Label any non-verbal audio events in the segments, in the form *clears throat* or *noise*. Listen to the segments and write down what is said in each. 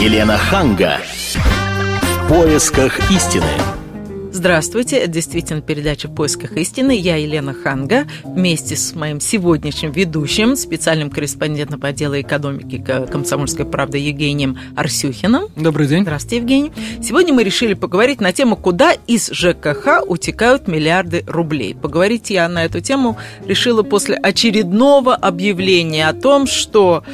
Елена Ханга. В поисках истины. Здравствуйте, это действительно передача «В поисках истины». Я Елена Ханга вместе с моим сегодняшним ведущим, специальным корреспондентом по отделу экономики «Комсомольской правды» Евгением Арсюхиным. Добрый день. Здравствуйте, Евгений. Сегодня мы решили поговорить на тему, куда из ЖКХ утекают миллиарды рублей. Поговорить я на эту тему решила после очередного объявления о том, что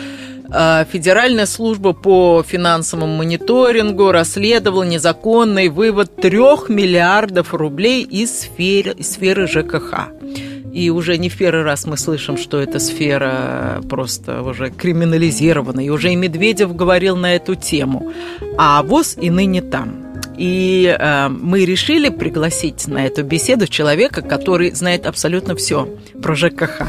Федеральная служба по финансовому мониторингу расследовала незаконный вывод трех миллиардов рублей из сферы, сферы ЖКХ. И уже не в первый раз мы слышим, что эта сфера просто уже криминализирована. И уже и Медведев говорил на эту тему. А ВОЗ и ныне там. И э, мы решили пригласить на эту беседу человека, который знает абсолютно все про ЖКХ.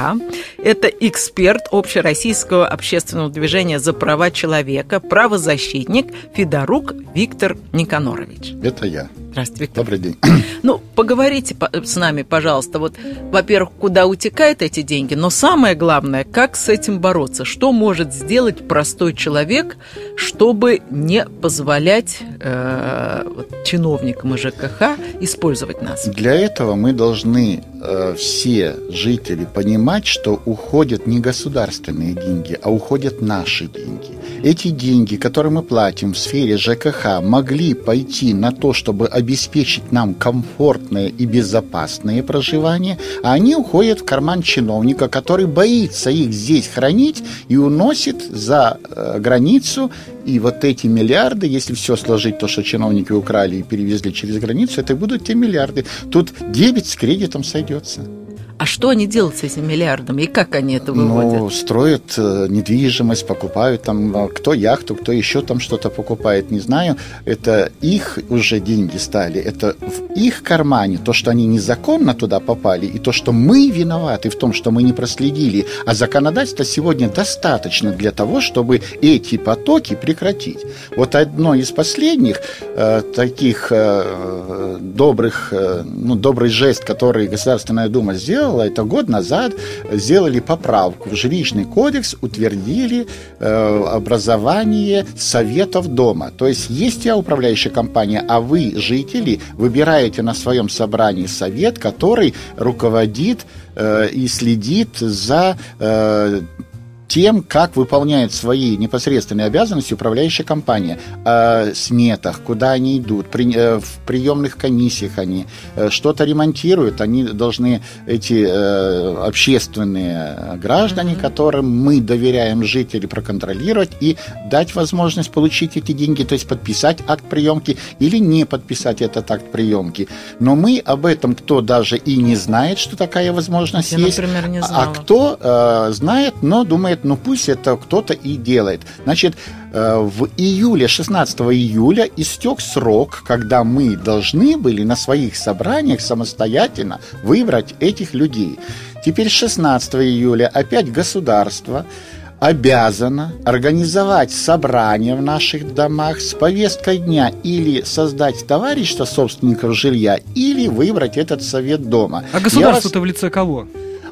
Это эксперт общероссийского общественного движения за права человека, правозащитник Федорук Виктор Никанорович. Это я. Здравствуйте, Виктор. Добрый день. *clears throat* Ну, поговорите с нами, пожалуйста. Вот, во-первых, куда утекают эти деньги, но самое главное, как с этим бороться? Что может сделать простой человек, чтобы не позволять э, вот, чиновникам ЖКХ использовать нас? Для этого мы должны э, все жители понимать, что уходят не государственные деньги, а уходят наши деньги. Эти деньги, которые мы платим в сфере ЖКХ, могли пойти на то, чтобы обеспечить нам комфортное и безопасное проживание, а они уходят в карман чиновника, который боится их здесь хранить и уносит за э, границу. И вот эти миллиарды, если все сложить, то, что чиновники украли и перевезли через границу, это будут те миллиарды. Тут дебет с кредитом сойдется. А что они делают с этим миллиардом и как они это выводят? Ну, строят э, недвижимость, покупают там, э, кто яхту, кто еще там что-то покупает, не знаю. Это их уже деньги стали, это в их кармане, то, что они незаконно туда попали, и то, что мы виноваты в том, что мы не проследили. А законодательство сегодня достаточно для того, чтобы эти потоки прекратить. Вот одно из последних э, таких э, добрых, э, ну, добрый жест, который Государственная Дума сделала, сделала это год назад, сделали поправку в жилищный кодекс, утвердили э, образование советов дома. То есть, есть я управляющая компания, а вы, жители, выбираете на своем собрании совет, который руководит э, и следит за э, тем, как выполняет свои непосредственные обязанности управляющая компания. О сметах, куда они идут, при, э, в приемных комиссиях они э, что-то ремонтируют, они должны, эти э, общественные граждане, mm-hmm. которым мы доверяем жители, проконтролировать и дать возможность получить эти деньги, то есть подписать акт приемки или не подписать этот акт приемки. Но мы об этом, кто даже и не знает, что такая возможность Я, есть, например, не а знала. кто э, знает, но думает, ну пусть это кто-то и делает. Значит, э, в июле, 16 июля истек срок, когда мы должны были на своих собраниях самостоятельно выбрать этих людей. Теперь 16 июля опять государство обязано организовать собрание в наших домах с повесткой дня или создать товарищество собственников жилья, или выбрать этот совет дома. А государство-то вас... в лице кого?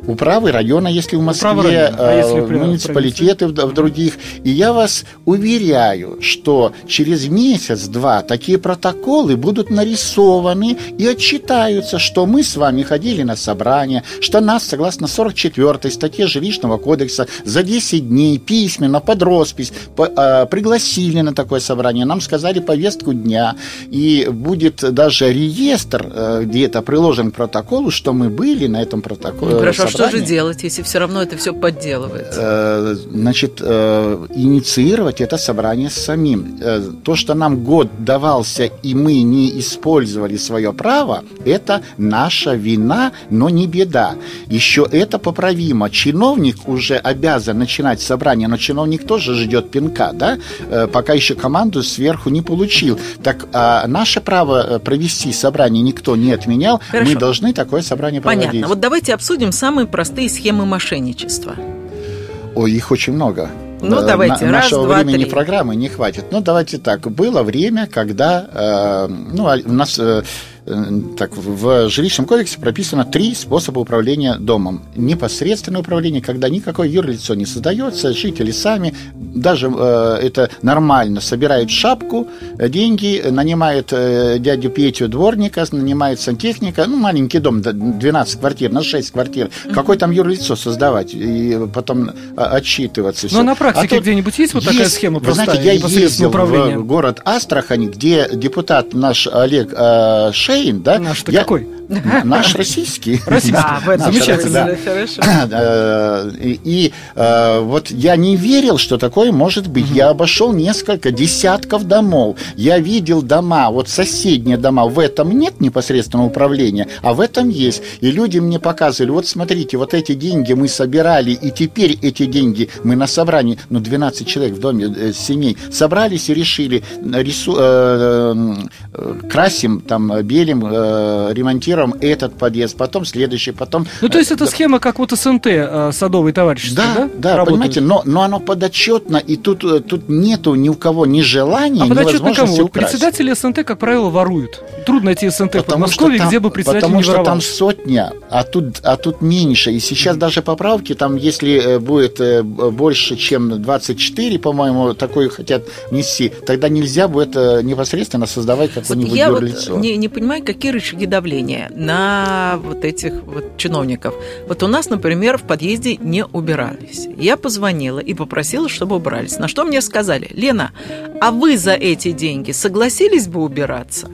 Управы района, если в Москве, а если в муниципалитеты в, в других. И я вас уверяю, что через месяц-два такие протоколы будут нарисованы и отчитаются, что мы с вами ходили на собрание, что нас, согласно 44 статье Жилищного кодекса, за 10 дней письменно под роспись по, э, пригласили на такое собрание, нам сказали повестку дня, и будет даже реестр, э, где это приложен к протоколу, что мы были на этом протоколе. Ну, хорошо, что же делать, если все равно это все подделывается? Э, значит, э, инициировать это собрание самим. Э, то, что нам год давался, и мы не использовали свое право, это наша вина, но не беда. Еще это поправимо. Чиновник уже обязан начинать собрание, но чиновник тоже ждет пинка, да, пока еще команду сверху не получил. Так а наше право провести собрание никто не отменял, Хорошо. мы должны такое собрание проводить. Понятно. Вот давайте обсудим самые самые простые схемы мошенничества? Ой, их очень много. Ну, э, давайте, На, раз, Нашего два, времени три. программы не хватит. Ну, давайте так. Было время, когда э, ну, а у нас... Э, так, в жилищном кодексе прописано три способа управления домом. Непосредственное управление, когда никакое юрлицо не создается, жители сами, даже э, это нормально, собирают шапку, деньги, нанимают э, дядю Петю дворника, нанимают сантехника, ну, маленький дом, 12 квартир, на 6 квартир. Mm-hmm. Какое там юрлицо создавать и потом а, отчитываться? Но на практике а где-нибудь есть вот есть, такая схема? Вы знаете, я ездил в город Астрахань, где депутат наш Олег э, Шейн, да? Наш-то я, какой? Наш российский. *laughs* Замечательно. Э, *clears throat* и э, вот я не верил, что такое может быть. Я обошел несколько десятков домов. Я видел дома, вот соседние дома. В этом нет непосредственного управления, а в этом есть. И люди мне показывали, вот смотрите, вот эти деньги мы собирали, и теперь эти деньги мы на собрании, ну, 12 человек в доме, э, семей, собрались и решили, рису, э, красим, там, белим, э, ремонтируем первым этот подъезд, потом следующий, потом... Ну, то есть это схема как вот СНТ, э, садовый товарищество, да? Да, да Работает. понимаете, но, но оно подотчетно, и тут, э, тут нету ни у кого ни желания, а ни возможности кому? украсть. Председатели СНТ, как правило, воруют. Трудно найти СНТ потому в Подмосковье, там, где бы председатель Потому не что воровал. там сотня, а тут, а тут меньше. И сейчас mm-hmm. даже поправки, там, если э, будет больше, чем 24, по-моему, такое хотят внести, тогда нельзя будет непосредственно создавать какое-нибудь вот Я вот не, не понимаю, какие рычаги давления на вот этих вот чиновников. Вот у нас, например, в подъезде не убирались. Я позвонила и попросила, чтобы убрались. На что мне сказали, Лена, а вы за эти деньги согласились бы убираться?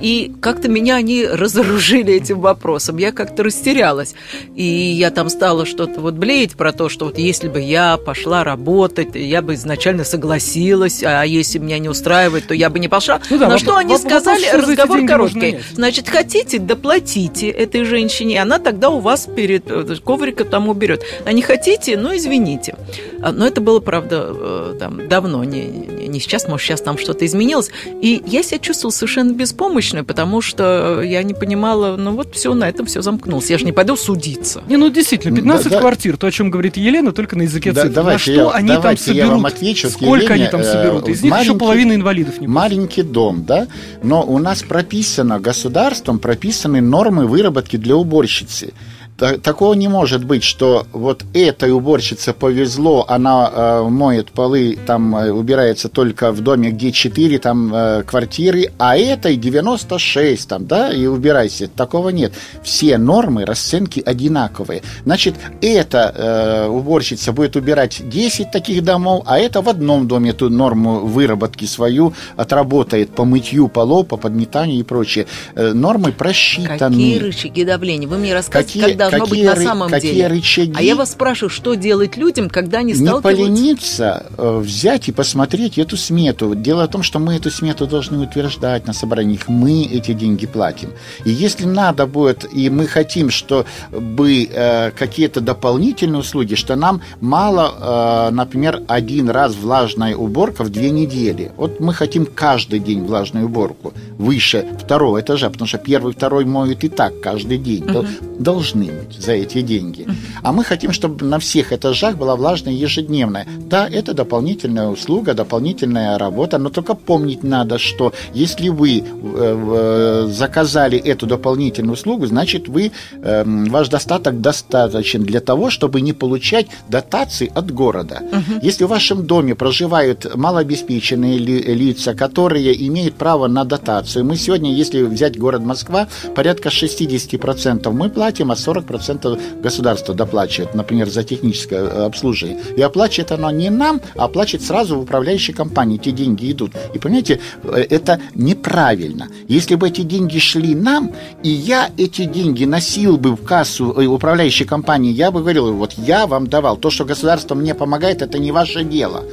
И как-то меня они разоружили этим вопросом. Я как-то растерялась. И я там стала что-то вот блеять про то, что вот если бы я пошла работать, я бы изначально согласилась, а если меня не устраивает, то я бы не пошла. Ну, да, На вопрос, что они вопрос, сказали, вопрос, разговор короткий. Значит, хотите, доплатите этой женщине, она тогда у вас перед э, коврика там уберет. А не хотите, ну извините. А, но это было, правда, э, там, давно, не, не сейчас, может, сейчас там что-то изменилось. И я себя чувствовала совершенно беспомощной потому что я не понимала, ну вот все, на этом все замкнулось. Я же не пойду судиться. Не, ну действительно, 15 да, квартир, то, о чем говорит Елена, только на языке да, цифр. На что я, они там соберут? Я вам отвечу, Сколько Елене, они там соберут? Из них еще половина инвалидов не будет. Маленький дом, да, но у нас прописано государством, прописаны нормы выработки для уборщицы такого не может быть, что вот этой уборщице повезло, она э, моет полы, там э, убирается только в доме, где 4 там э, квартиры, а этой 96 там, да, и убирайся. Такого нет. Все нормы, расценки одинаковые. Значит, эта э, уборщица будет убирать 10 таких домов, а это в одном доме эту норму выработки свою отработает по мытью полов, по подметанию и прочее. Э, нормы просчитаны. Какие рычаги давления? Вы мне рассказываете, когда должно какие, быть на самом какие деле. рычаги? А я вас спрашиваю, что делать людям, когда они сталкиваются... Не полениться э, взять и посмотреть эту смету. Дело в том, что мы эту смету должны утверждать на собраниях. Мы эти деньги платим. И если надо будет, и мы хотим, чтобы э, какие-то дополнительные услуги, что нам мало, э, например, один раз влажная уборка в две недели. Вот мы хотим каждый день влажную уборку выше второго этажа, потому что первый, второй моют и так каждый день. Угу. Должны что за эти деньги. А мы хотим, чтобы на всех этажах была влажная ежедневная. Да, это дополнительная услуга, дополнительная работа, но только помнить надо, что если вы э, заказали эту дополнительную услугу, значит, вы, эм, ваш достаток достаточен для того, чтобы не получать дотации от города. Угу. Если в вашем доме проживают малообеспеченные лица, которые имеют право на дотацию, мы сегодня, если взять город Москва, порядка 60% мы платим, а 40% процентов государство доплачивает, например, за техническое э, обслуживание. И оплачивает оно не нам, а оплачивает сразу в управляющей компании. Эти деньги идут. И понимаете, э, это неправильно. Если бы эти деньги шли нам, и я эти деньги носил бы в кассу э, управляющей компании, я бы говорил, вот я вам давал. То, что государство мне помогает, это не ваше дело.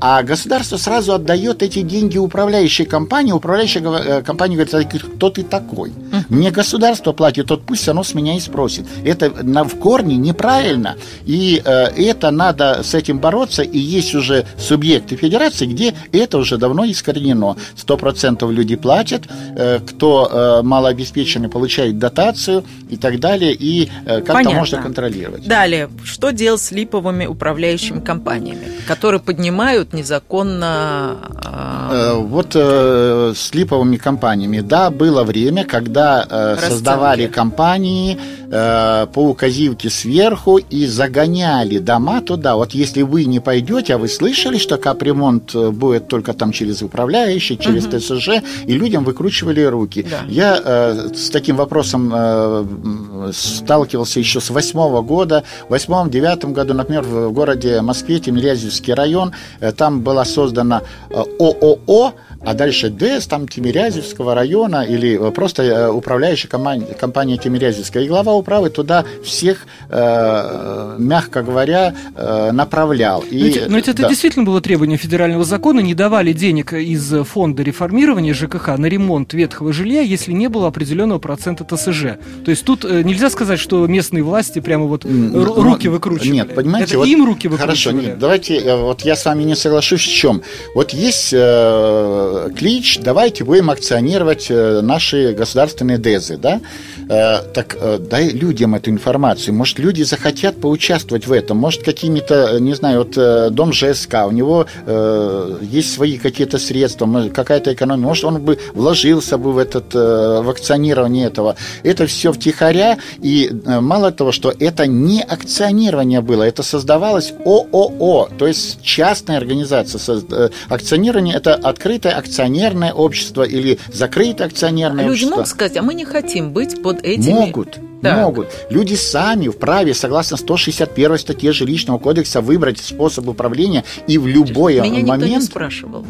А государство сразу отдает эти деньги управляющей компании. Управляющая компания говорит, кто ты такой? Мне государство платит, тот пусть оно с меня и спросит это на, в корне неправильно, и э, это надо с этим бороться, и есть уже субъекты федерации, где это уже давно искоренено. Сто процентов люди платят, э, кто э, малообеспеченный получает дотацию и так далее, и э, как-то можно контролировать. Далее, что делать с липовыми управляющими компаниями, которые поднимают незаконно... Э... Э, вот э, с липовыми компаниями, да, было время, когда э, создавали компании э, по указивке сверху и загоняли дома туда. Вот если вы не пойдете, а вы слышали, что капремонт э, будет только там через управляющий, через угу. ТСЖ, и людям выкручивали руки. Да. Я э, с таким вопросом э, сталкивался еще с восьмого года. В восьмом-девятом году, например, в городе Москве, Тимирязевский район, э, там была создана э, ООО а дальше ДЭС, там Тимирязевского района или э, просто э, управляющая компания, компания Тимирязевская. И глава управы туда всех, э, мягко говоря, э, направлял. И, но ведь, но ведь да. это действительно было требование федерального закона, не давали денег из фонда реформирования ЖКХ на ремонт ветхого жилья, если не было определенного процента ТСЖ. То есть тут э, нельзя сказать, что местные власти прямо вот но, руки выкручивали. Нет, понимаете, это вот, им руки выкручивали. Хорошо, нет, давайте, вот я с вами не соглашусь в чем. Вот есть э, клич, давайте будем акционировать э, наши государственные ДЭЗы, да? Э, так э, дай людям эту информацию. Может, люди захотят поучаствовать в этом. Может, какими-то, не знаю, вот дом ЖСК, у него есть свои какие-то средства, какая-то экономия. Может, он бы вложился бы в, этот, в акционирование этого. Это все втихаря, и мало того, что это не акционирование было, это создавалось ООО, то есть частная организация. Акционирование – это открытое акционерное общество или закрытое акционерное Люди общество. Люди могут сказать, а мы не хотим быть под этими... Могут. Так. Могут. Люди сами вправе, согласно 161 статье Жилищного кодекса, выбрать способ управления и в любой Меня момент... Меня никто не спрашивал.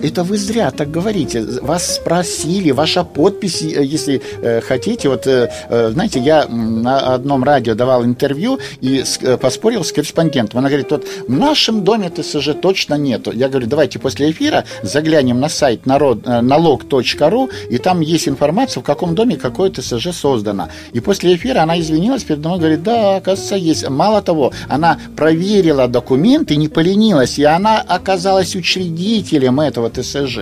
Это вы зря так говорите. Вас спросили, ваша подпись, э, если э, хотите. Вот, э, знаете, я на одном радио давал интервью и поспорил с корреспондентом. Она говорит, вот в нашем доме ТСЖ точно нету. Я говорю, давайте после эфира заглянем на сайт народ, налог.ру, и там есть информация, в каком доме какое ТСЖ создано. И после эфира она извинилась перед мной, говорит, да, оказывается, есть. Мало того, она проверила документы, не поленилась, и она оказалась учредителем этого ТСЖ.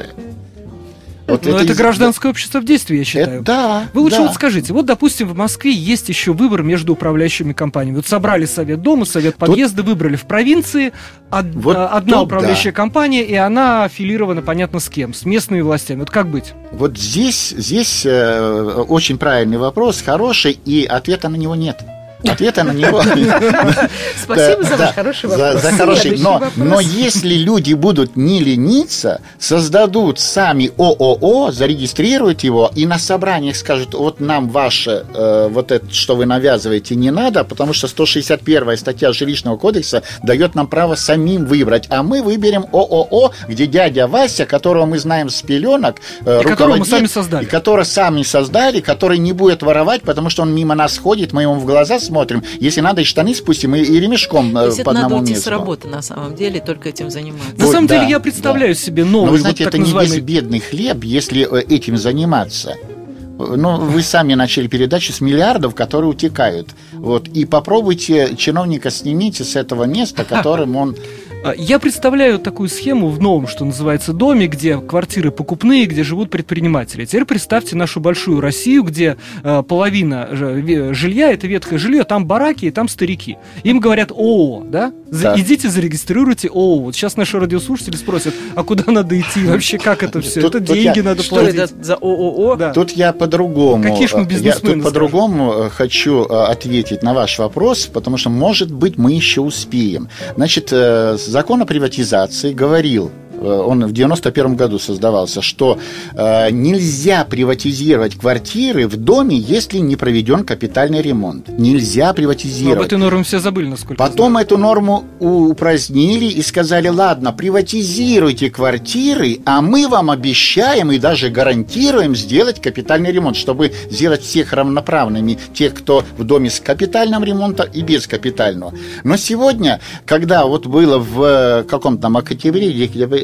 Вот Но это, это гражданское общество в действии, я считаю. Это, да. Вы лучше да. вот скажите, вот, допустим, в Москве есть еще выбор между управляющими компаниями. Вот собрали совет дома, совет подъезда, тут... выбрали в провинции од... вот одна тут, управляющая да. компания, и она аффилирована, понятно, с кем, с местными властями. Вот как быть? Вот здесь, здесь э, очень правильный вопрос, хороший, и ответа на него нет. Ответа на него... *laughs* Спасибо за ваш хороший вопрос. За хороший. Но если люди будут не лениться, создадут сами ООО, зарегистрируют его и на собраниях скажут, вот нам ваше, э, вот это, что вы навязываете, не надо, потому что 161 статья Жилищного кодекса дает нам право самим выбрать, а мы выберем ООО, где дядя Вася, которого мы знаем с пеленок, э, и которого мы сами создали. И которого сами создали, который не будет воровать, потому что он мимо нас ходит, мы ему в глаза посмотрим. Если надо, и штаны спустим, и, и ремешком э, То есть по это одному надо уйти с работы, на самом деле, только этим заниматься. На вот, самом да, деле, я представляю да. себе новый, Но вы знаете, вот это называемый... не безбедный хлеб, если э, этим заниматься. Ну, вы сами начали передачу с миллиардов, которые утекают. Вот. И попробуйте чиновника снимите с этого места, которым он *laughs* я представляю такую схему в новом, что называется, доме, где квартиры покупные, где живут предприниматели. Теперь представьте нашу большую Россию, где э, половина жилья это ветхое жилье, там бараки и там старики. Им говорят ООО, да? За, идите зарегистрируйте ООО. Вот сейчас наши радиослушатели спросят, а куда надо идти вообще, как это все? Тут, это тут деньги я, надо что платить. это за ООО? Да. Тут я по-другому. Какие же мы бизнесмены? Я тут по-другому э, хочу э, ответить на ваш вопрос, потому что, может быть, мы еще успеем. Значит, э, закон о приватизации говорил, он в 91 году создавался, что э, нельзя приватизировать квартиры в доме, если не проведен капитальный ремонт. Нельзя приватизировать. Но об этой норме все забыли, насколько Потом эту норму упразднили и сказали, ладно, приватизируйте квартиры, а мы вам обещаем и даже гарантируем сделать капитальный ремонт, чтобы сделать всех равноправными, тех, кто в доме с капитальным ремонтом и без капитального. Но сегодня, когда вот было в э, каком-то там октябре,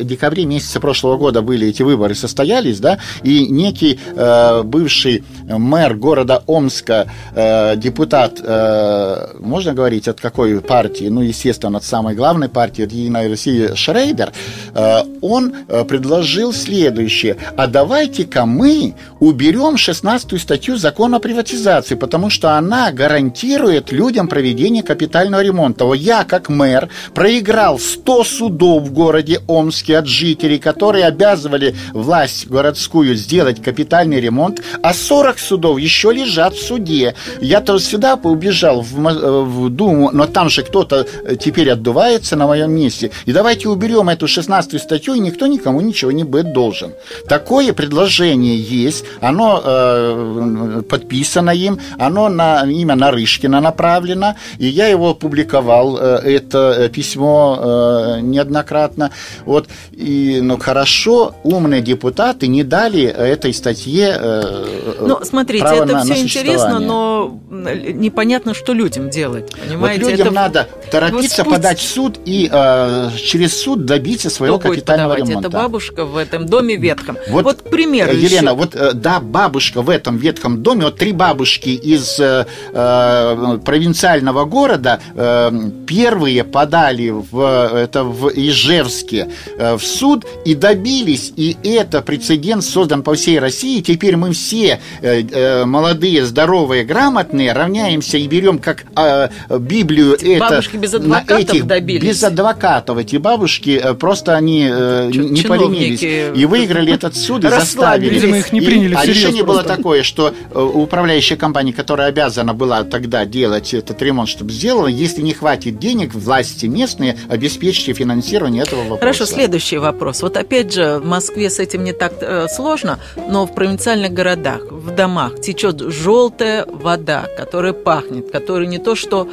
декабре месяце прошлого года были эти выборы, состоялись, да, и некий э, бывший мэр города Омска, э, депутат, э, можно говорить, от какой партии, ну, естественно, от самой главной партии, от Единой России Шрейдер, э, он э, предложил следующее, а давайте-ка мы уберем 16 статью закона о приватизации, потому что она гарантирует людям проведение капитального ремонта. Я, как мэр, проиграл 100 судов в городе Омске от жителей, которые обязывали власть городскую сделать капитальный ремонт, а 40 судов еще лежат в суде. Я-то сюда убежал в, в Думу, но там же кто-то э, теперь отдувается на моем месте. И давайте уберем эту 16 статью, и никто никому ничего не будет должен. Такое предложение есть, оно э, подписано им, оно на имя Нарышкина направлено, и я его опубликовал, э, это письмо э, неоднократно. Вот, и, ну, хорошо, умные депутаты не дали этой статье э, Ну, смотрите, это на, все на интересно, но непонятно, что людям делать, понимаете? Вот людям это... надо торопиться вот подать в суд и э, через суд добиться своего Кто капитального будет ремонта. Это бабушка в этом доме ветхом. Вот, вот пример Елена, еще. вот э, да, бабушка в этом ветхом доме, вот три бабушки из э, э, провинциального города э, первые подали в, это в Ижевске э, в суд и добились, и это прецедент создан по всей России. Теперь мы все э, э, молодые, здоровые, грамотные равняемся и берем как э, Библию Бабушки это без адвокатов этих, добились. Без адвокатов эти бабушки э, просто они э, не поленились и выиграли этот суд и заставили. Видимо, их не приняли и, А решение просто. было такое, что э, управляющая компания, которая обязана была тогда делать этот ремонт, чтобы сделала, если не хватит денег, власти местные обеспечьте финансирование этого вопроса. Хорошо, следующий вопрос. Вот опять же, в Москве с этим не так э, сложно, но в провинциальных городах, в домах течет желтая вода, которая пахнет, которая не то что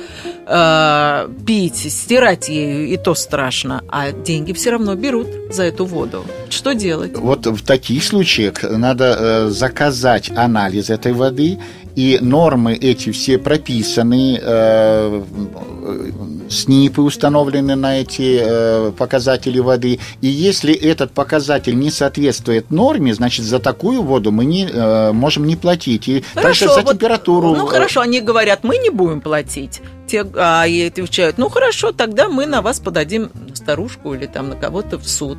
э, пить, стирать ею, и то страшно, а деньги все равно берут за эту воду. Что делать? Вот в таких случаях надо э, заказать анализ этой воды, и нормы эти все прописаны, э, СНИПы установлены на эти э, показатели воды, и если этот показатель не соответствует норме, значит, за такую воду мы не э, можем не платить. И Хорошо, дальше за вот, температуру... Ну, хорошо, они говорят, мы не будем платить. Те, а ей отвечают, ну, хорошо, тогда мы на вас подадим старушку или там на кого-то в суд.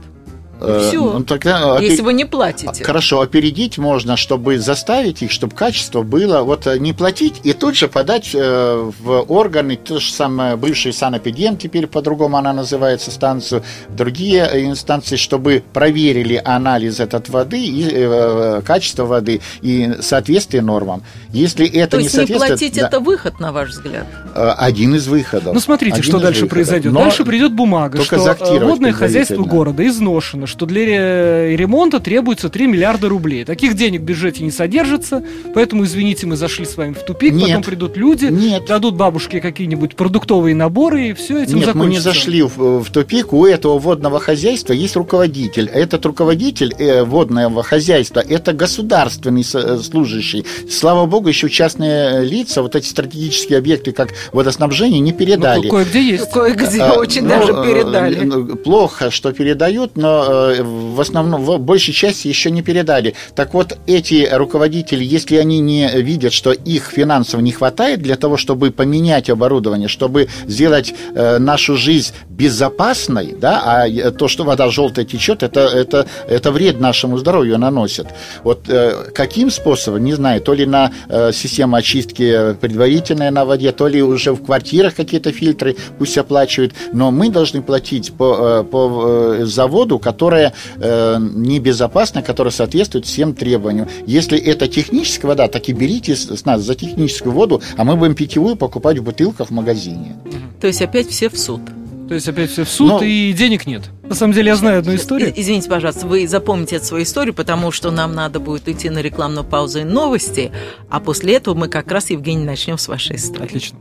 Все. Ну, тогда, Если вы не платите. Хорошо, опередить можно, чтобы заставить их, чтобы качество было, вот э, не платить и тут же подать э, в органы, то же самое бывший санэпидем, теперь по-другому она называется, станцию, другие инстанции, чтобы проверили анализ этот воды и э, качество воды и соответствие нормам. Если это то не есть не соответствует... платить да, это выход, на ваш взгляд? э, один из выходов. Ну, смотрите, Один что дальше выходов. произойдет. Но Дальше придет бумага, что э, водное хозяйство города изношено, что для ре- ремонта требуется 3 миллиарда рублей. Таких денег в бюджете не содержится, поэтому, извините, мы зашли с вами в тупик, Нет. потом придут люди, Нет. дадут бабушке какие-нибудь продуктовые наборы, и все этим Нет, мы не закончится. зашли в, в тупик. У этого водного хозяйства есть руководитель. Этот руководитель э, водного хозяйства – это государственный э, служащий. Слава богу, еще частные лица, вот эти стратегические объекты, как водоснабжение, не Ну, передали. кое-где есть. Кое-где А, очень ну, даже э, передали. ну, Плохо, что передают, но э, в основном, в большей части еще не передали. Так вот, эти руководители, если они не видят, что их финансово не хватает для того, чтобы поменять оборудование, чтобы сделать э, нашу жизнь безопасной, да, а то, что вода желтая течет, это, это, это вред нашему здоровью наносит. Вот э, каким способом, не знаю, то ли на э, система очистки предварительная на воде, то ли уже в квартирах какие-то фильтры пусть оплачивают, но мы должны платить по, по заводу, которая э, небезопасна, которая соответствует всем требованиям. Если это техническая вода, так и берите с, нас за техническую воду, а мы будем питьевую покупать в бутылках в магазине. То есть опять все в суд. То есть опять все в суд, Но- и денег нет. На самом деле я знаю одну историю. Извините, пожалуйста, вы запомните эту свою историю, потому что нам надо будет идти на рекламную паузу и новости, а после этого мы как раз, Евгений, начнем с вашей истории. Отлично.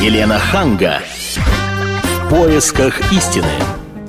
Елена Ханга. В поисках истины.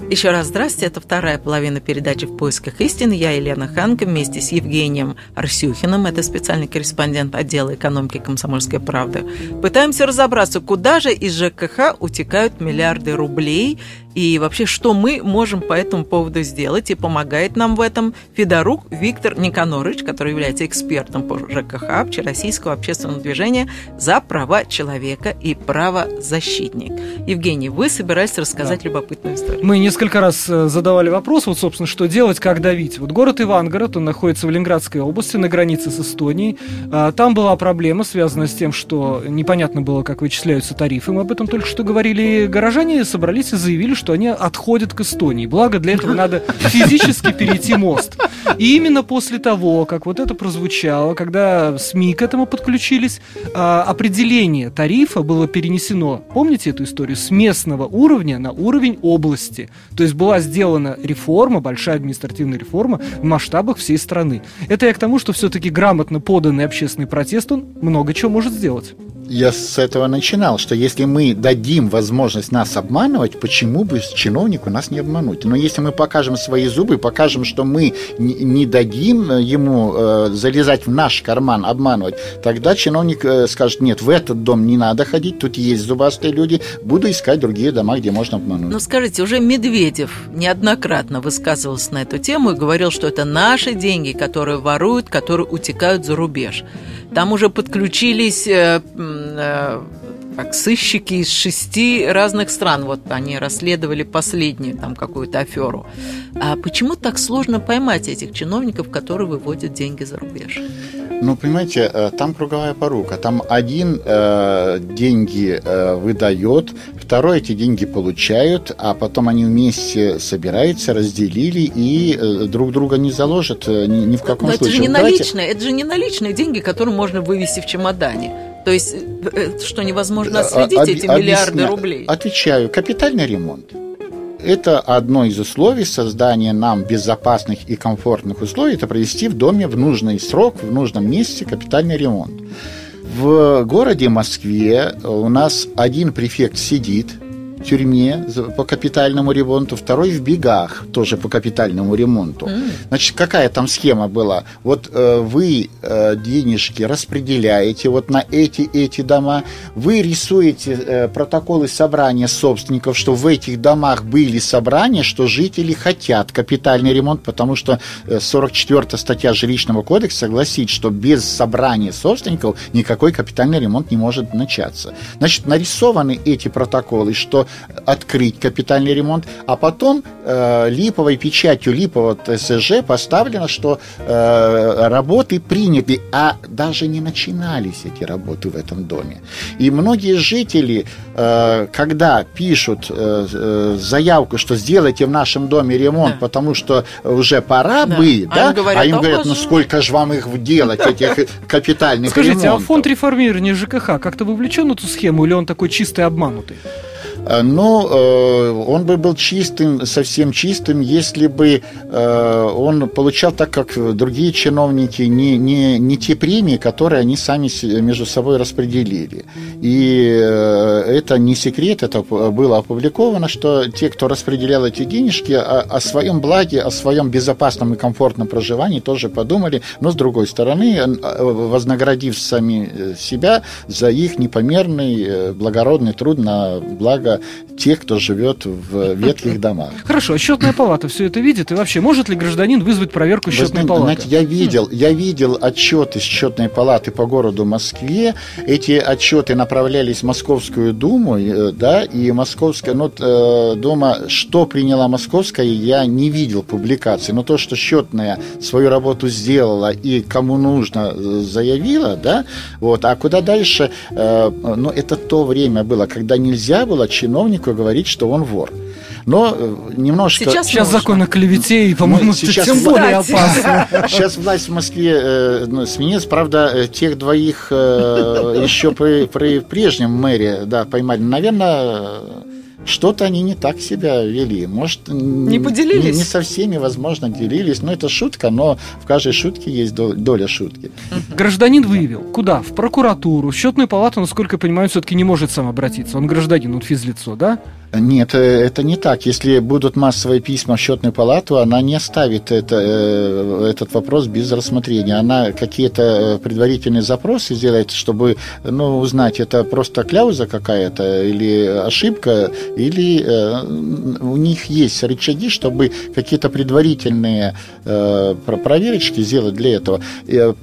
Еще раз здрасте, это вторая половина передачи «В поисках истины». Я Елена Ханка вместе с Евгением Арсюхиным, это специальный корреспондент отдела экономики «Комсомольской правды». Пытаемся разобраться, куда же из ЖКХ утекают миллиарды рублей и вообще, что мы можем по этому поводу сделать. И помогает нам в этом Федорук Виктор Никонорович, который является экспертом по ЖКХ Общероссийского общественного движения за права человека и правозащитник. Евгений, вы собираетесь рассказать да. любопытную историю. Мы несколько раз э, задавали вопрос, вот, собственно, что делать, как давить. Вот город Ивангород, он находится в Ленинградской области, на границе с Эстонией. А, там была проблема, связанная с тем, что непонятно было, как вычисляются тарифы. Мы об этом только что говорили. Горожане собрались и заявили, что они отходят к Эстонии. Благо, для этого надо физически перейти мост. И именно после того, как вот это прозвучало, когда СМИ к этому подключились, а, определение тарифа было перенесено, помните эту историю, с местного уровня на уровень области. То есть была сделана реформа, большая административная реформа в масштабах всей страны. Это я к тому, что все-таки грамотно поданный общественный протест, он много чего может сделать я с этого начинал, что если мы дадим возможность нас обманывать, почему бы чиновнику нас не обмануть? Но если мы покажем свои зубы, покажем, что мы не дадим ему э, залезать в наш карман, обманывать, тогда чиновник э, скажет, нет, в этот дом не надо ходить, тут есть зубастые люди, буду искать другие дома, где можно обмануть. Ну скажите, уже Медведев неоднократно высказывался на эту тему и говорил, что это наши деньги, которые воруют, которые утекают за рубеж. Там уже подключились э, как сыщики из шести разных стран. Вот они расследовали последнюю там какую-то аферу. А почему так сложно поймать этих чиновников, которые выводят деньги за рубеж? Ну, понимаете, э, там круговая порука. Там один э, деньги э, выдает, второй эти деньги получают, а потом они вместе собираются, разделили и э, друг друга не заложат э, ни, ни в каком Но случае. Это же не Давайте... наличные, это же не наличные деньги, которые можно вывести в чемодане. То есть, э, что невозможно отследить а, эти миллиарды объясня... рублей? Отвечаю, капитальный ремонт. Это одно из условий создания нам безопасных и комфортных условий, это провести в доме в нужный срок, в нужном месте капитальный ремонт. В городе Москве у нас один префект сидит – тюрьме по капитальному ремонту, второй в бегах тоже по капитальному ремонту. Mm. Значит, какая там схема была? Вот э, вы э, денежки распределяете вот на эти эти дома, вы рисуете э, протоколы собрания собственников, что в этих домах были собрания, что жители хотят капитальный ремонт, потому что 44 э, статья жилищного кодекса гласит, что без собрания собственников никакой капитальный ремонт не может начаться. Значит, нарисованы эти протоколы, что открыть капитальный ремонт, а потом э, липовой печатью липового ТСЖ поставлено, что э, работы приняты, а даже не начинались эти работы в этом доме. И многие жители, э, когда пишут э, э, заявку, что сделайте в нашем доме ремонт, да. потому что уже пора да. бы, а да, им говорят, а им говорят, ну сколько же вам их делать, этих капитальных Скажите, ремонтов? а фонд реформирования ЖКХ как-то вовлечен в эту схему, или он такой чистый обманутый? Э, но э, он бы был чистым, совсем чистым, если бы э, он получал так, как другие чиновники, не, не, не те премии, которые они сами между собой распределили. И это не секрет, это было опубликовано, что те, кто распределял эти денежки, о, о своем благе, о своем безопасном и комфортном проживании тоже подумали, но с другой стороны, вознаградив сами себя за их непомерный благородный труд на благо тех, кто живет в ветхих домах. Хорошо, а счетная палата все это видит, и вообще может ли гражданин вызвать проверку счетной палаты? Знаете, я видел, я видел отчеты счетной палаты по городу Москве. Эти отчеты направлялись в Московскую Думу, э, да, и Московская, ну, э, Дума, что приняла Московская, я не видел публикации, но то, что счетная свою работу сделала и кому нужно э, заявила, да, вот, а куда дальше, ну, это то время было, когда нельзя было чиновнику говорить, что он вор. Но э, немножко... Сейчас, сейчас закон о клевете, и, по-моему, сейчас тем более опасно. *laughs* Сейчас власть в Москве э, ну, сменилась. Правда, э, тех двоих э, *laughs* еще при, при прежнем мэре да, поймали. Наверное, что-то они не так себя вели. Может, не поделились? Не, не со всеми, возможно, делились. Но это шутка, но в каждой шутке есть доля шутки. Гражданин выявил. Куда? В прокуратуру. В счетную палату, насколько я понимаю, все-таки не может сам обратиться. Он гражданин, он физлицо, да? Нет, э, это не так. Если будут массовые письма в счетную палату, она не оставит это, э, этот вопрос без рассмотрения. Она какие-то э, предварительные запросы сделает, чтобы ну, узнать, это просто кляуза какая-то или ошибка, или у них есть рычаги, чтобы какие-то предварительные проверочки сделать для этого.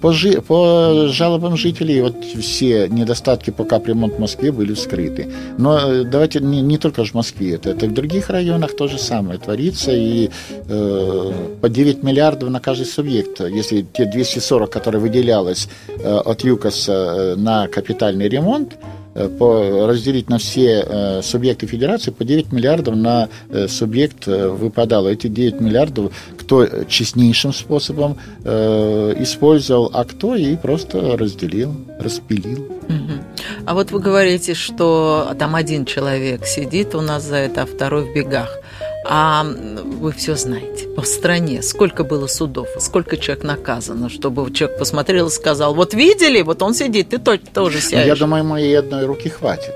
По, жи, по жалобам жителей вот все недостатки по капремонт в Москве были вскрыты. Но давайте не, не только в Москве, это, это в других районах то же самое творится, и э, по 9 миллиардов на каждый субъект, если те 240, которые выделялось э, от ЮКОСа э, на капитальный ремонт, э, по, разделить на все э, субъекты федерации, по 9 миллиардов на э, субъект э, выпадало. Эти 9 миллиардов кто честнейшим способом э, использовал, а кто и просто разделил, распилил. А вот вы говорите, что там один человек сидит у нас за это, а второй в бегах. А вы все знаете по стране, сколько было судов, сколько человек наказано, чтобы человек посмотрел и сказал, вот видели, вот он сидит, ты тоже сядешь. Я думаю, моей одной руки хватит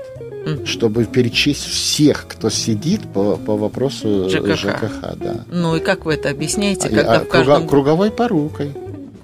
чтобы перечесть всех, кто сидит по, по вопросу ЖКХ. ЖКХ да. Ну и как вы это объясняете? Когда а, в каждом... Круговой порукой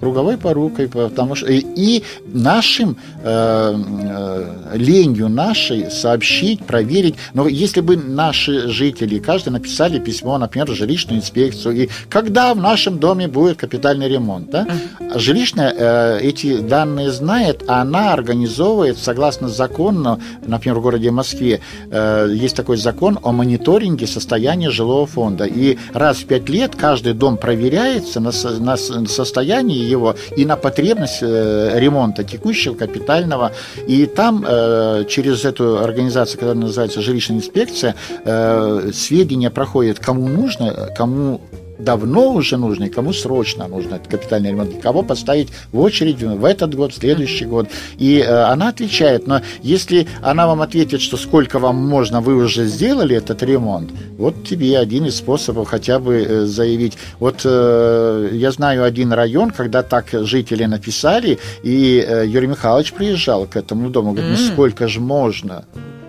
круговой порукой, потому что и, и нашим э, э, ленью нашей сообщить, проверить. Но если бы наши жители, каждый написали письмо, например, в жилищную инспекцию, и когда в нашем доме будет капитальный ремонт, да? жилищная э, эти данные знает, а она организовывает согласно закону, например, в городе Москве э, есть такой закон о мониторинге состояния жилого фонда, и раз в пять лет каждый дом проверяется на, на состояние его и на потребность э, ремонта текущего, капитального. И там э, через эту организацию, которая называется жилищная инспекция, э, сведения проходят, кому нужно, кому давно уже нужно и кому срочно нужно этот капитальный ремонт, кого поставить в очередь в этот год, в следующий год. И э, она отвечает, но если она вам ответит, что сколько вам можно, вы уже сделали этот ремонт, вот тебе один из способов хотя бы э, заявить. Вот э, я знаю один район, когда так жители написали, и э, Юрий Михайлович приезжал к этому дому, говорит, ну сколько же можно?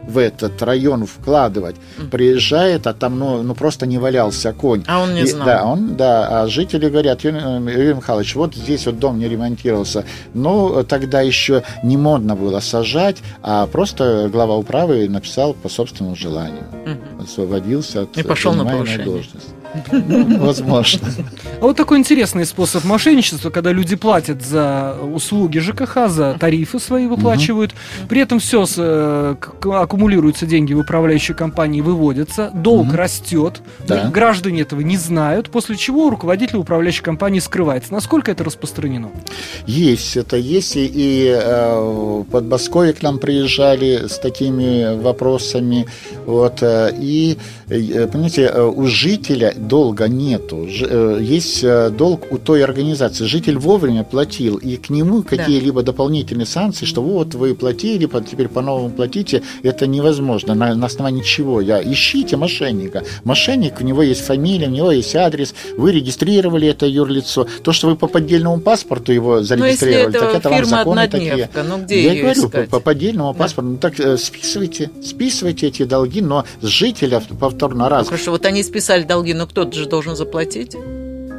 В этот район вкладывать, приезжает, а там ну, ну просто не валялся конь. А он не и, знал. Да, он, да, а жители говорят, Юрий, Юрий Михайлович, вот здесь вот дом не ремонтировался. Ну, тогда еще не модно было сажать, а просто глава управы написал по собственному желанию. Угу. Освободился от и пошел на повышение. должность. Возможно. А вот такой интересный способ мошенничества, когда люди платят за услуги ЖКХ, за тарифы свои выплачивают, при этом все э, аккумулируются деньги в управляющей компании, выводятся, долг растет, граждане этого не знают, после чего руководитель управляющей компании скрывается. Насколько это распространено? Есть, это есть, и, и э, в Подмосковье к нам приезжали с такими вопросами, вот, э, и, понимаете, у жителя долга нету. Э, есть э, долг у той организации. Житель вовремя платил, и к нему какие-либо да. дополнительные санкции, что вот вы платили, теперь по-новому платите, это невозможно. На, на основании чего? Я ищите мошенника. Мошенник, у него есть фамилия, у него есть адрес, вы регистрировали это юрлицо. То, что вы по поддельному паспорту его ну, зарегистрировали, так это вам законы такие. Ну, где Я говорю, по, по поддельному да. паспорту, ну так э, списывайте, списывайте эти долги, но с жителя повторно раз. Ну, хорошо, вот они списали долги, но кто-то же должен заплатить.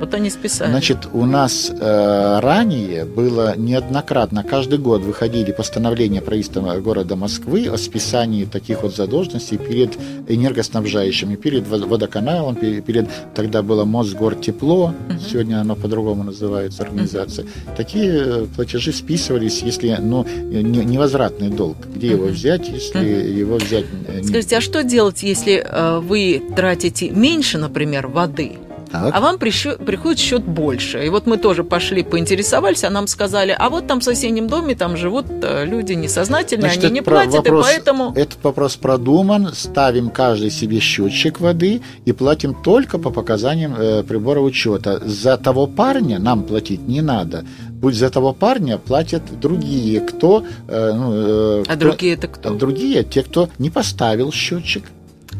Вот они списали. Значит, у нас э, ранее было неоднократно, каждый год выходили постановления правительства города Москвы о списании таких вот задолженностей перед энергоснабжающими, перед водоканалом, перед, перед тогда было Мосгортепло, угу. сегодня оно по-другому называется, организация. Угу. Такие э, платежи списывались, если ну, не, невозвратный долг. Где угу. его взять, если угу. его взять... Э. Скажите, а что делать, если э, вы тратите меньше, например, воды, так. А вам прищу, приходит счет больше. И вот мы тоже пошли, поинтересовались, а нам сказали, а вот там в соседнем доме там живут э, люди несознательные, Значит, они не платят, вопрос, и поэтому... Этот вопрос продуман, ставим каждый себе счетчик воды и платим только по показаниям э, прибора учета. За того парня нам платить не надо. Пусть за того парня платят другие, кто... Э, ну, э, а кто, другие это кто? Другие, те, кто не поставил счетчик.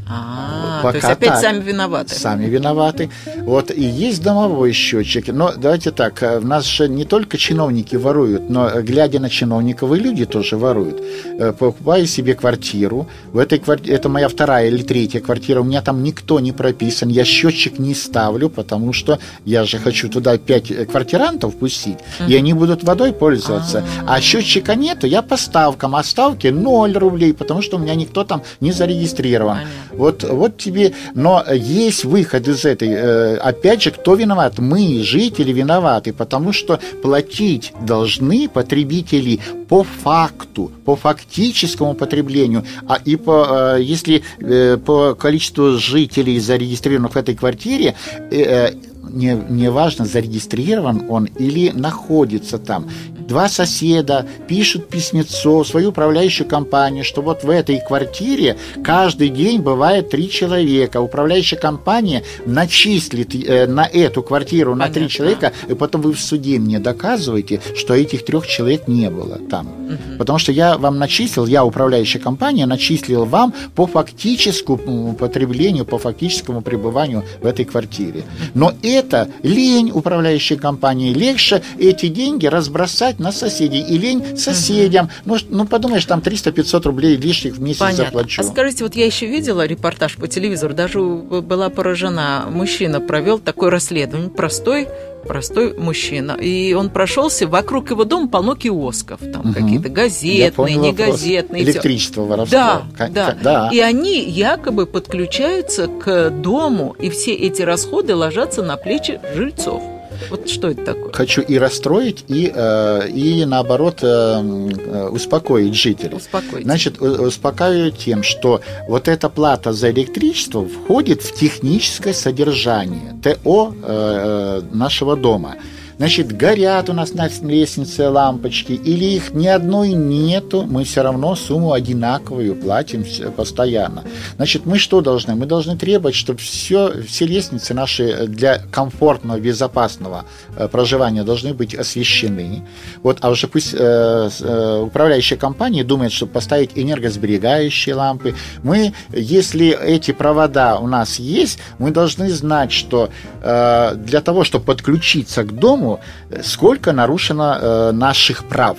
А, то есть опять так. сами виноваты. Сами виноваты. Вот и есть домовой счетчик. Но давайте так, э, в нас же не только чиновники воруют, но э, глядя на чиновников и люди тоже воруют. Э, покупаю себе квартиру. В этой квартире, это моя вторая или третья квартира, у меня там никто не прописан. Я счетчик не ставлю, потому что я же хочу туда пять квартирантов пустить, и они будут водой пользоваться. Uh-huh. А счетчика нету, я по ставкам, а ставки 0 рублей, потому что у меня никто там не зарегистрирован. Вот, вот тебе... Но есть выход из этой... Э, опять же, кто виноват? Мы, жители, виноваты, потому что платить должны потребители по факту, по фактическому потреблению. А и по, э, если э, по количеству жителей, зарегистрированных в этой квартире, не, не важно, зарегистрирован он или находится там два соседа пишут письмецо свою управляющую компанию, что вот в этой квартире каждый день бывает три человека. Управляющая компания начислит э, на эту квартиру на три человека, и потом вы в суде мне доказываете, что этих трех человек не было там. Угу. Потому что я вам начислил, я управляющая компания, начислил вам по фактическому потреблению, по фактическому пребыванию в этой квартире. Но это лень управляющей компании. Легче эти деньги разбросать на соседей. И лень соседям. Угу. Ну, ну, подумаешь, там 300-500 рублей лишних в месяц Понятно. заплачу. А скажите, вот я еще видела репортаж по телевизору, даже была поражена. Мужчина провел такое расследование, простой простой мужчина. И он прошелся, вокруг его дома полно киосков. Там угу. какие-то газетные, негазетные. Электричество, воровство. Да, да. да. И они якобы подключаются к дому, и все эти расходы ложатся на плечи жильцов. Вот что это такое? Хочу и расстроить, и, э, и наоборот э, э, успокоить жителей. Успокоить. Значит, успокаиваю тем, что вот эта плата за электричество входит в техническое содержание ТО нашего дома. Значит, горят у нас на лестнице лампочки, или их ни одной нету, мы все равно сумму одинаковую платим постоянно. Значит, мы что должны? Мы должны требовать, чтобы все, все лестницы наши для комфортного, безопасного э, проживания должны быть освещены. Вот, а уже пусть э, э, управляющая компания думает, чтобы поставить энергосберегающие лампы. Мы, если эти провода у нас есть, мы должны знать, что э, для того, чтобы подключиться к дому, тему, сколько нарушено э, наших прав.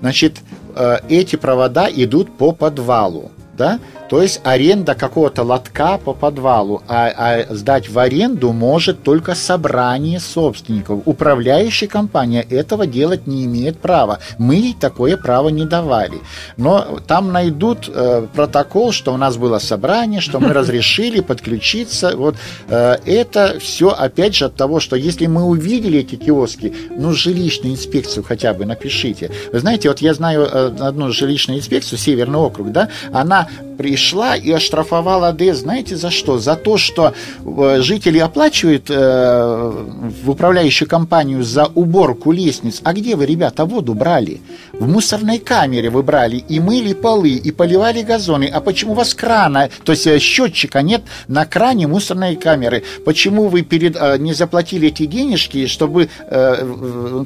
Значит, э, эти провода идут по подвалу, да? То есть аренда какого-то лотка по подвалу, а, а сдать в аренду может только собрание собственников. Управляющая компания этого делать не имеет права. Мы такое право не давали. Но там найдут э, протокол, что у нас было собрание, что мы *laughs* разрешили подключиться. Вот э, это все опять же от того, что если мы увидели эти киоски, ну жилищную инспекцию хотя бы напишите. Вы знаете, вот я знаю э, одну жилищную инспекцию, Северный округ, да, она пришла и оштрафовала АДС, знаете, за что? За то, что э, жители оплачивают э, в управляющую компанию за уборку лестниц. А где вы, ребята, воду брали? В мусорной камере вы брали и мыли полы, и поливали газоны. А почему у вас крана, то есть э, счетчика нет на кране мусорной камеры? Почему вы перед, не заплатили эти денежки, чтобы,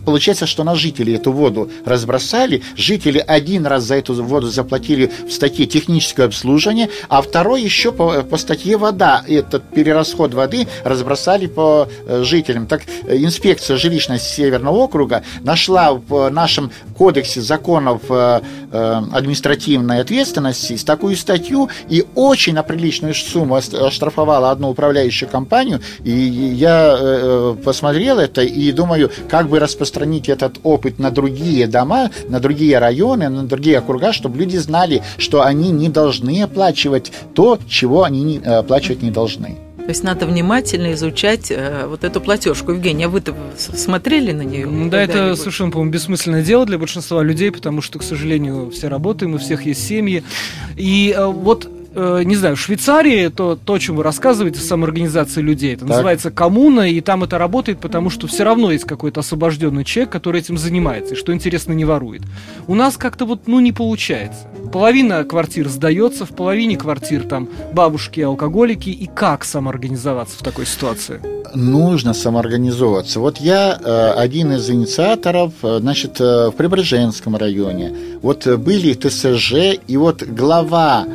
получается, что на жителей эту воду разбросали? Жители один раз за эту воду заплатили в статье техническое обслуживание, обслуживания, а второй еще по, по статье вода. Этот перерасход воды разбросали по э, жителям. Так э, инспекция жилищной Северного округа нашла в нашем кодексе законов э, административной ответственности такую статью и очень на приличную сумму оштрафовала одну управляющую компанию. И я посмотрел это и думаю, как бы распространить этот опыт на другие дома, на другие районы, на другие округа, чтобы люди знали, что они не должны должны оплачивать то, чего они не, э, оплачивать не должны. То есть надо внимательно изучать э, вот эту платежку. Евгения, а вы-то смотрели на нее? Да, это совершенно, по-моему, бессмысленное дело для большинства людей, потому что, к сожалению, все работаем, у всех есть семьи. И э, вот э, не знаю, в Швейцарии, то, то, о чем вы рассказываете, самоорганизация людей, это так. называется коммуна, и там это работает, потому что все равно есть какой-то освобожденный человек, который этим занимается, и что интересно, не ворует. У нас как-то вот, ну, не получается. Половина квартир сдается, в половине квартир там бабушки, алкоголики, и как самоорганизоваться в такой ситуации? Нужно самоорганизовываться. Вот я э, один из инициаторов, э, значит, э, в Преображенском районе. Вот были ТСЖ, и вот глава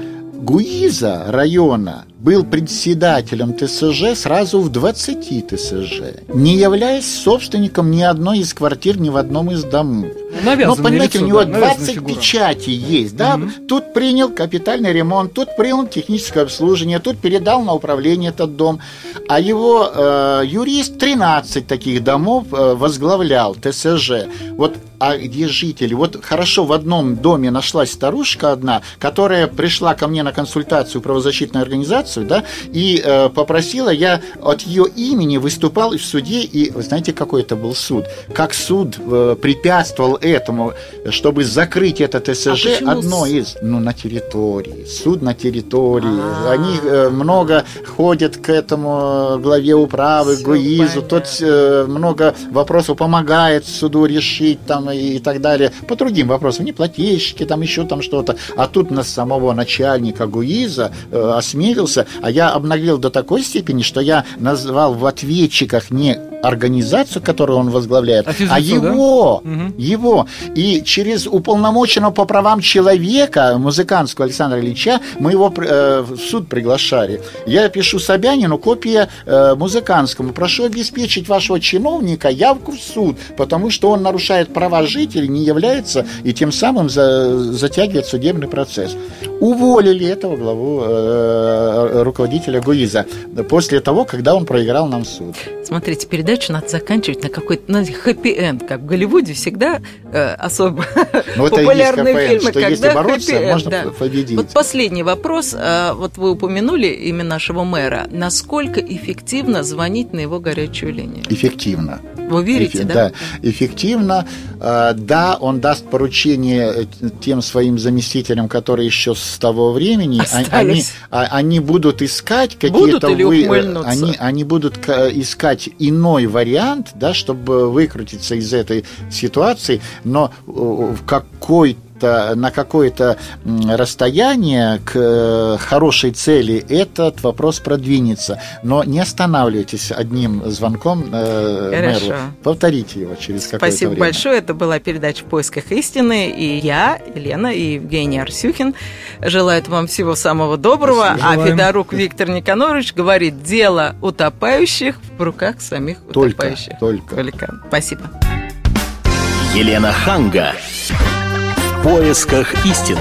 Гуиза района был председателем ТСЖ сразу в 20 ТСЖ, не являясь собственником ни одной из квартир, ни в одном из домов. Ну, Но, понимаете, лицо, у него да, 20 фигура. печатей есть, да? Мгм. Тут принял капитальный ремонт, тут принял техническое обслуживание, тут передал на управление этот дом. А его э, юрист 13 таких домов э, возглавлял, ТСЖ. Вот а где жители? Вот хорошо, в одном доме нашлась старушка одна, которая пришла ко мне на консультацию в правозащитную организацию, да, и э, попросила, я от ее имени выступал в суде, и вы знаете, какой это был суд? Как суд э, препятствовал этому, чтобы закрыть это ТСЖ, А одно с- из, ну, на территории, суд на территории, А. они э, много ходят к этому э, главе управы, Всё ГУИЗу, тот понятно. э, много вопросов помогает суду решить там и, и так далее. По другим вопросам, не плательщики, там еще там что-то. А тут на самого начальника ГУИЗа э, осмелился, а я обнаглел до такой степени, что я назвал в ответчиках не организацию, которую он возглавляет, А а, физлицо, да? его, Мгм. его. И через уполномоченного по правам человека, музыкантского Александра Ильича, мы его э, в суд приглашали. Я пишу Собянину копия э, музыкантскому. Прошу обеспечить вашего чиновника явку в суд, потому что он нарушает права жителей, не является и тем самым за- затягивает судебный процесс. Уволили этого главу э, руководителя ГУИЗа после того, когда он проиграл нам суд. Смотрите, передачу надо заканчивать на какой-то знаете, хэппи-энд, как в Голливуде всегда э, особо Но это популярные КПН, фильмы, что если когда бороться, хэппи-энд, можно да. победить. Вот последний вопрос. А, Вот вы упомянули имя нашего мэра. Насколько эффективно звонить на его горячую линию? Эффективно. Вы верите, Эффе- да? эффективно. Э, Да, он даст поручение э, тем своим заместителям, которые еще с того времени, а- они, Остались. а- они будут искать Будут какие-то или вы- э, они, они будут к- искать иной вариант, да, чтобы выкрутиться из этой ситуации, но э, в какой на какое-то расстояние к э, хорошей цели этот вопрос продвинется. Но не останавливайтесь одним звонком э, Хорошо. мэру. Повторите его через какое-то Спасибо время. большое. Это была передача «В поисках истины». И я, Елена и Евгений Арсюхин желают вам всего самого доброго. Спасибо. А. Федорук Виктор Никонорович говорит, дело утопающих в руках самих Только, утопающих. только. Только. Спасибо. Елена Ханга. Поисках истины.